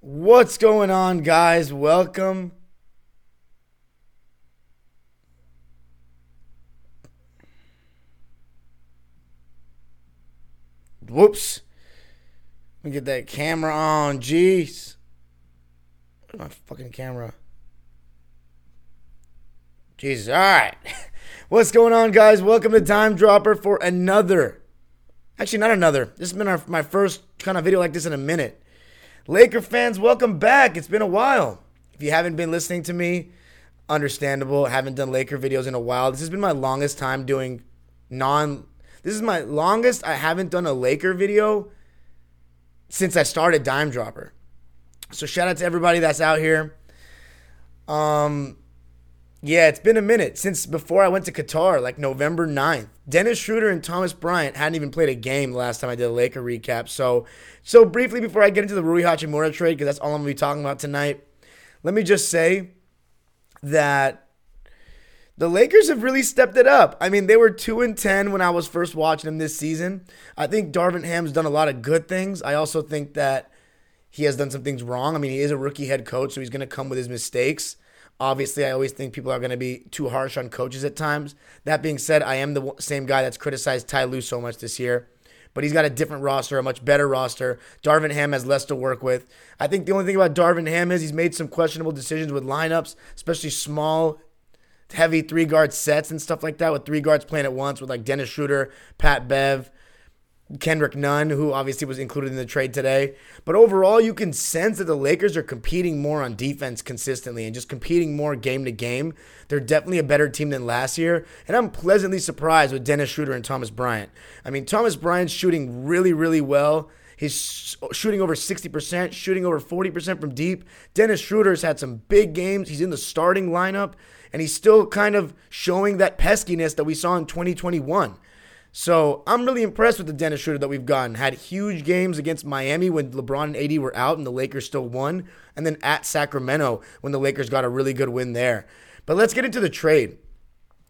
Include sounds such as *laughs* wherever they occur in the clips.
What's going on, guys? Welcome. Whoops. Let me get that camera on. Jeez. My fucking camera? Jesus. All right. *laughs* What's going on, guys? Welcome to Dime Dropper for another. Actually, not another. This has been our, my first kind of video like this in a minute. Laker fans, welcome back. It's been a while. If you haven't been listening to me, understandable. Haven't done Laker videos in a while. This has been my longest time doing non. This is my longest I haven't done a Laker video since I started Dime Dropper. So shout out to everybody that's out here. Um, yeah, it's been a minute since before I went to Qatar, like November 9th. Dennis Schroeder and Thomas Bryant hadn't even played a game the last time I did a Laker recap. So, so briefly before I get into the Rui Hachimura trade, because that's all I'm going to be talking about tonight, let me just say that the Lakers have really stepped it up. I mean, they were 2 and 10 when I was first watching them this season. I think Darvin Ham's done a lot of good things. I also think that he has done some things wrong. I mean, he is a rookie head coach, so he's going to come with his mistakes. Obviously, I always think people are going to be too harsh on coaches at times. That being said, I am the same guy that's criticized Ty Lue so much this year. But he's got a different roster, a much better roster. Darvin Ham has less to work with. I think the only thing about Darvin Ham is he's made some questionable decisions with lineups, especially small, heavy three guard sets and stuff like that, with three guards playing at once with like Dennis Schroeder, Pat Bev, Kendrick Nunn, who obviously was included in the trade today. But overall, you can sense that the Lakers are competing more on defense consistently and just competing more game to game. They're definitely a better team than last year. And I'm pleasantly surprised with Dennis Schroeder and Thomas Bryant. I mean, Thomas Bryant's shooting really, really well. He's shooting over 60%, shooting over 40% from deep. Dennis Schroeder's had some big games. He's in the starting lineup, and he's still kind of showing that peskiness that we saw in 2021. So I'm really impressed with the Dennis Schroeder that we've gotten. Had huge games against Miami when LeBron and AD were out and the Lakers still won, and then at Sacramento when the Lakers got a really good win there. But let's get into the trade.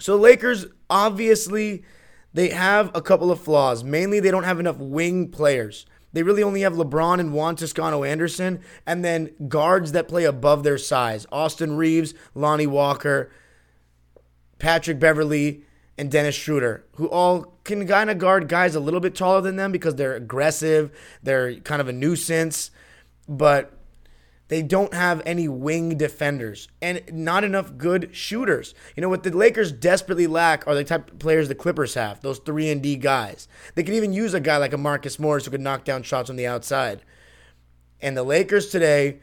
So Lakers obviously they have a couple of flaws. Mainly they don't have enough wing players. They really only have LeBron and Juan Toscano Anderson, and then guards that play above their size. Austin Reaves, Lonnie Walker, Patrick Beverley, and Dennis Schroeder, who all can kind of guard guys a little bit taller than them because they're aggressive, they're kind of a nuisance, but they don't have any wing defenders and not enough good shooters. You know what the Lakers desperately lack are the type of players the Clippers have, those 3 and D guys. They could even use a guy like a Marcus Morris who could knock down shots on the outside. And the Lakers today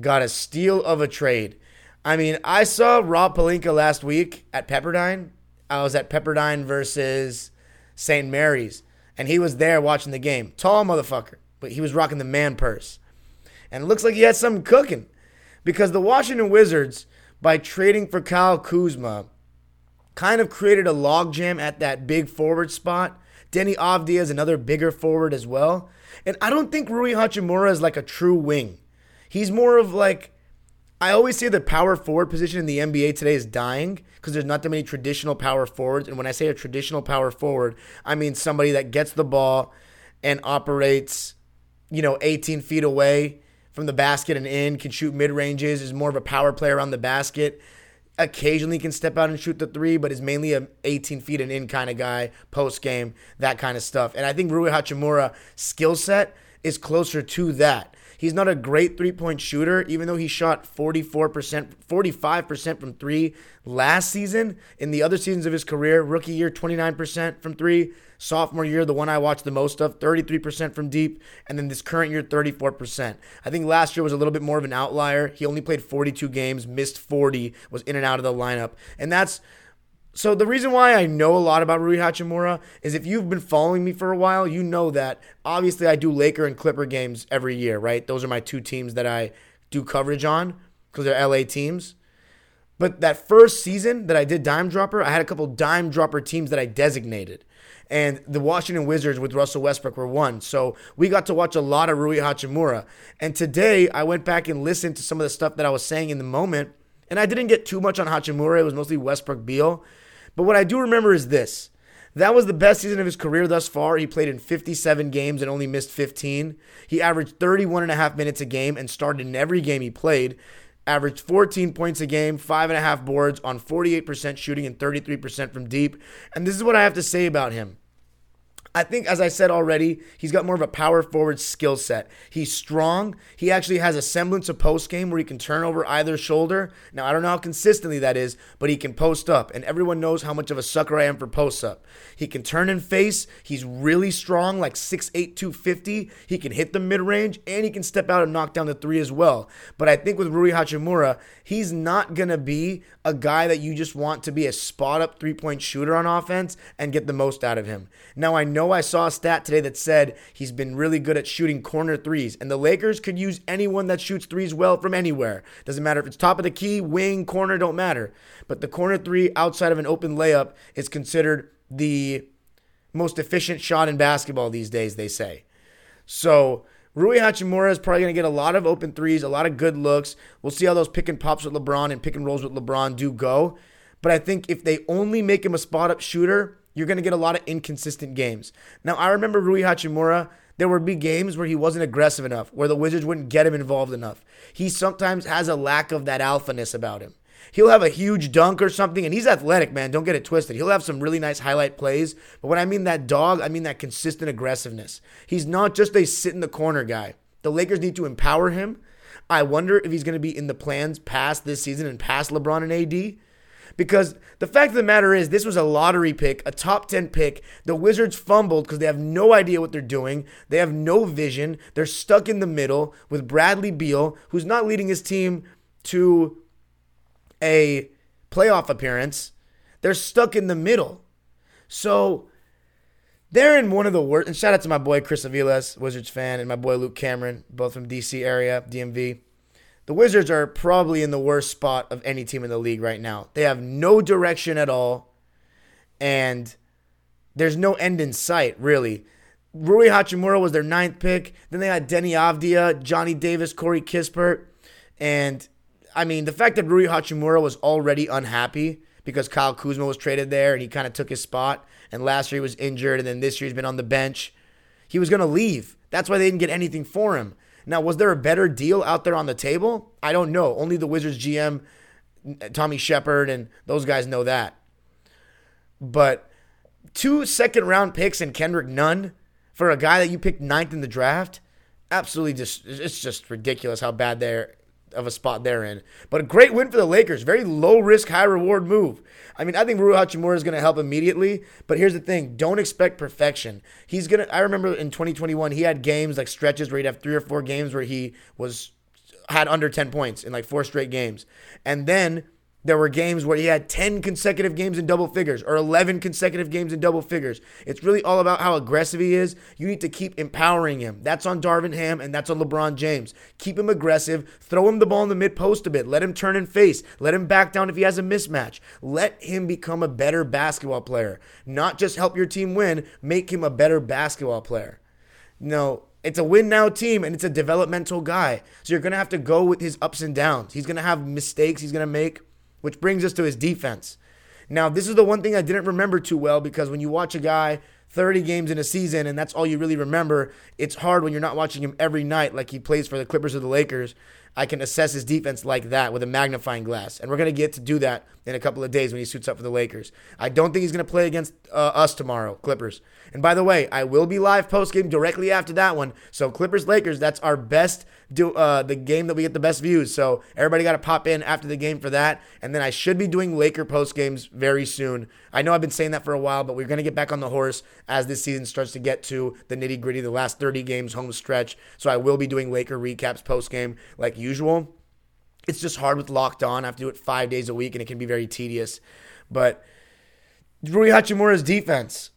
got a steal of a trade. I mean, I saw Rob Pelinka last week at Pepperdine. I was at Pepperdine versus St. Mary's, and he was there watching the game. Tall motherfucker, but he was rocking the man purse. And it looks like he had something cooking because the Washington Wizards, by trading for Kyle Kuzma, kind of created a logjam at that big forward spot. Deni Avdija is another bigger forward as well. And I don't think Rui Hachimura is like a true wing. He's more of like, I always say the power forward position in the NBA today is dying because there's not that many traditional power forwards. And when I say a traditional power forward, I mean somebody that gets the ball and operates, you know, 18 feet away from the basket and in, can shoot mid ranges, is more of a power player around the basket. Occasionally can step out and shoot the three, but is mainly a 18 feet and in kind of guy, post game, that kind of stuff. And I think Rui Hachimura skill set is closer to that. He's not a great three point shooter, even though he shot 44%, 45% from three last season. In the other seasons of his career, rookie year, 29% from three. Sophomore year, the one I watched the most of, 33% from deep. And then this current year, 34%. I think last year was a little bit more of an outlier. He only played 42 games, missed 40, was in and out of the lineup. And that's so the reason why I know a lot about Rui Hachimura is if you've been following me for a while, you know that obviously I do Laker and Clipper games every year, right? Those are my two teams that I do coverage on because they're LA teams. But that first season that I did Dime Dropper, I had a couple Dime Dropper teams that I designated. And the Washington Wizards with Russell Westbrook were one. So we got to watch a lot of Rui Hachimura. And today I went back and listened to some of the stuff that I was saying in the moment. And I didn't get too much on Hachimura. It was mostly Westbrook Beal. But what I do remember is this. That was the best season of his career thus far. He played in 57 games and only missed 15. He averaged 31 and a half minutes a game and started in every game he played averaged 14 points a game, five and a half boards on 48% shooting and 33% from deep. And this is what I have to say about him. I think, as I said already, he's got more of a power forward skill set. He's strong. He actually has a semblance of post game where he can turn over either shoulder. Now, I don't know how consistently that is, but he can post up, and everyone knows how much of a sucker I am for post up. He can turn and face. He's really strong, like 6'8, 250. He can hit the mid range, and he can step out and knock down the three as well. But I think with Rui Hachimura, he's not going to be a guy that you just want to be a spot up three point shooter on offense and get the most out of him. Now, I know I saw a stat today that said he's been really good at shooting corner threes, and the Lakers could use anyone that shoots threes well from anywhere. Doesn't matter if it's top of the key, wing, corner, don't matter. But the corner three outside of an open layup is considered the most efficient shot in basketball these days, they say. So, Rui Hachimura is probably going to get a lot of open threes, a lot of good looks. We'll see how those pick and pops with LeBron and pick and rolls with LeBron do go. But I think if they only make him a spot up shooter, you're going to get a lot of inconsistent games. Now, I remember Rui Hachimura. There would be games where he wasn't aggressive enough, where the Wizards wouldn't get him involved enough. He sometimes has a lack of that alphaness about him. He'll have a huge dunk or something, and he's athletic, man. Don't get it twisted. He'll have some really nice highlight plays. But when I mean that dog, I mean that consistent aggressiveness. He's not just a sit in the corner guy. The Lakers need to empower him. I wonder if he's going to be in the plans past this season and past LeBron and AD. Because the fact of the matter is, this was a lottery pick, a top 10 pick. The Wizards fumbled because they have no idea what they're doing. They have no vision. They're stuck in the middle with Bradley Beal, who's not leading his team to a playoff appearance. They're stuck in the middle. So they're in one of the worst. And shout out to my boy Chris Aviles, Wizards fan, and my boy Luke Cameron, both from DC area, DMV. The Wizards are probably in the worst spot of any team in the league right now. They have no direction at all, and there's no end in sight, really. Rui Hachimura was their ninth pick. Then they had Deni Avdija, Johnny Davis, Corey Kispert, and I mean, the fact that Rui Hachimura was already unhappy because Kyle Kuzma was traded there and he kind of took his spot, and last year he was injured, and then this year he's been on the bench. He was going to leave. That's why they didn't get anything for him. Now, was there a better deal out there on the table? I don't know. Only the Wizards GM, Tommy Sheppard, and those guys know that. But two second round picks and Kendrick Nunn for a guy that you picked ninth in the draft, absolutely just it's just ridiculous how bad they're of a spot they're in. But a great win for the Lakers. Very low risk, high reward move. I mean, I think Rui Hachimura is going to help immediately. But here's the thing: don't expect perfection. He's gonna. I remember in 2021, he had games like stretches where he'd have three or four games where he was had under 10 points in like four straight games, and then there were games where he had 10 consecutive games in double figures or 11 consecutive games in double figures. It's really all about how aggressive he is. You need to keep empowering him. That's on Darvin Ham and that's on LeBron James. Keep him aggressive. Throw him the ball in the mid post a bit. Let him turn and face. Let him back down if he has a mismatch. Let him become a better basketball player. Not just help your team win, make him a better basketball player. No, it's a win now team and it's a developmental guy. So you're going to have to go with his ups and downs. He's going to have mistakes he's going to make. Which brings us to his defense. Now, this is the one thing I didn't remember too well because when you watch a guy 30 games in a season and that's all you really remember, it's hard when you're not watching him every night like he plays for the Clippers or the Lakers. I can assess his defense like that with a magnifying glass. And we're going to get to do that in a couple of days when he suits up for the Lakers. I don't think he's going to play against uh, us tomorrow, Clippers. And by the way, I will be live post game directly after that one. So Clippers Lakers, that's our best do uh, the game that we get the best views. So everybody got to pop in after the game for that. And then I should be doing Laker post games very soon. I know I've been saying that for a while, but we're going to get back on the horse as this season starts to get to the nitty gritty, the last 30 games home stretch. So I will be doing Laker recaps post game like usual. It's just hard with locked on. I have to do it five days a week, and it can be very tedious. But Rui Hachimura's defense,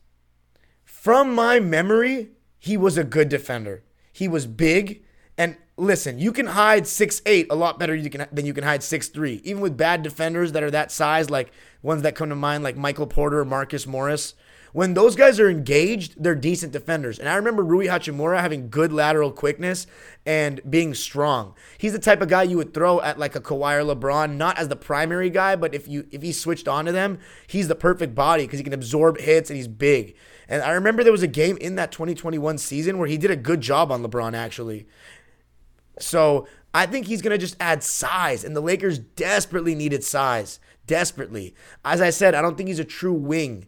from my memory, he was a good defender. He was big. And listen, you can hide six eight a lot better than you can hide six three. Even with bad defenders that are that size, like ones that come to mind, like Michael Porter or Marcus Morris. When those guys are engaged, they're decent defenders. And I remember Rui Hachimura having good lateral quickness and being strong. He's the type of guy you would throw at like a Kawhi or LeBron, not as the primary guy, but if you if he switched onto them, he's the perfect body because he can absorb hits and he's big. And I remember there was a game in that 2021 season where he did a good job on LeBron actually. So I think he's going to just add size, and the Lakers desperately needed size. Desperately. As I said, I don't think he's a true wing.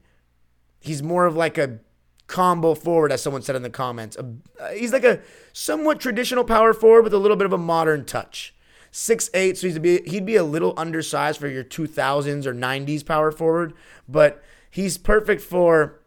He's more of like a combo forward, as someone said in the comments. Uh, he's like a somewhat traditional power forward with a little bit of a modern touch. Six eight, so he'd be, he'd be a little undersized for your 2000s or 90s power forward, but he's perfect for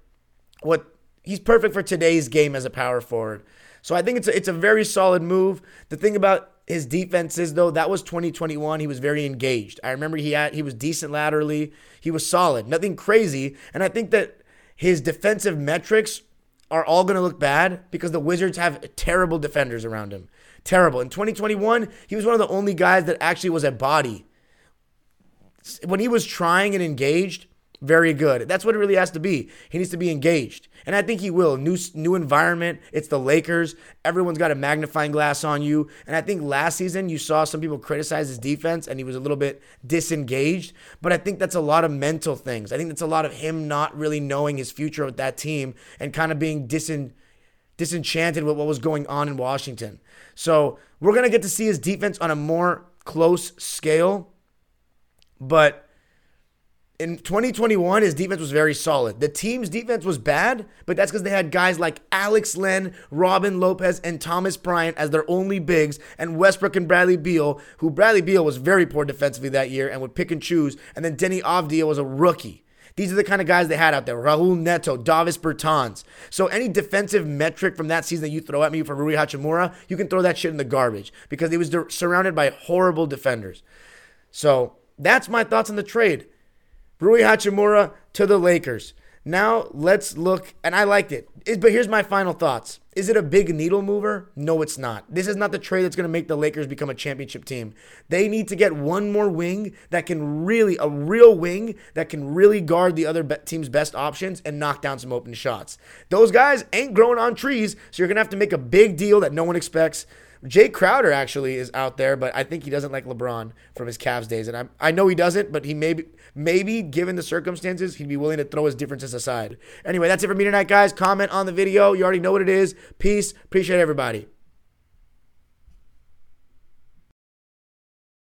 what he's perfect for today's game as a power forward. So I think it's a, it's a very solid move. The thing about his defense is though that was 2021. He was very engaged. I remember he had he was decent laterally. He was solid, nothing crazy. And I think that his defensive metrics are all going to look bad because the Wizards have terrible defenders around him. Terrible. In 2021, he was one of the only guys that actually was a body. When he was trying and engaged, very good. That's what it really has to be. He needs to be engaged. And I think he will. New new environment. It's the Lakers. Everyone's got a magnifying glass on you. And I think last season you saw some people criticize his defense and he was a little bit disengaged. But I think that's a lot of mental things. I think that's a lot of him not really knowing his future with that team and kind of being disen, disenchanted with what was going on in Washington. So we're going to get to see his defense on a more close scale. But in 2021, his defense was very solid. The team's defense was bad, but that's because they had guys like Alex Len, Robin Lopez, and Thomas Bryant as their only bigs, and Westbrook and Bradley Beal, who Bradley Beal was very poor defensively that year and would pick and choose. And then Deni Avdija was a rookie. These are the kind of guys they had out there. Raul Neto, Davis Bertans. So any defensive metric from that season that you throw at me for Rui Hachimura, you can throw that shit in the garbage because he was surrounded by horrible defenders. So that's my thoughts on the trade. Rui Hachimura to the Lakers. Now let's look, and I liked it. But here's my final thoughts. Is it a big needle mover? No, it's not. This is not the trade that's going to make the Lakers become a championship team. They need to get one more wing that can really, a real wing that can really guard the other team's best options and knock down some open shots. Those guys ain't growing on trees, so you're going to have to make a big deal that no one expects. Jae Crowder actually is out there, but I think he doesn't like LeBron from his Cavs days, and I I know he doesn't, but he maybe maybe given the circumstances he'd be willing to throw his differences aside. Anyway, that's it for me tonight, guys. Comment on the video. You already know what it is. Peace. Appreciate everybody.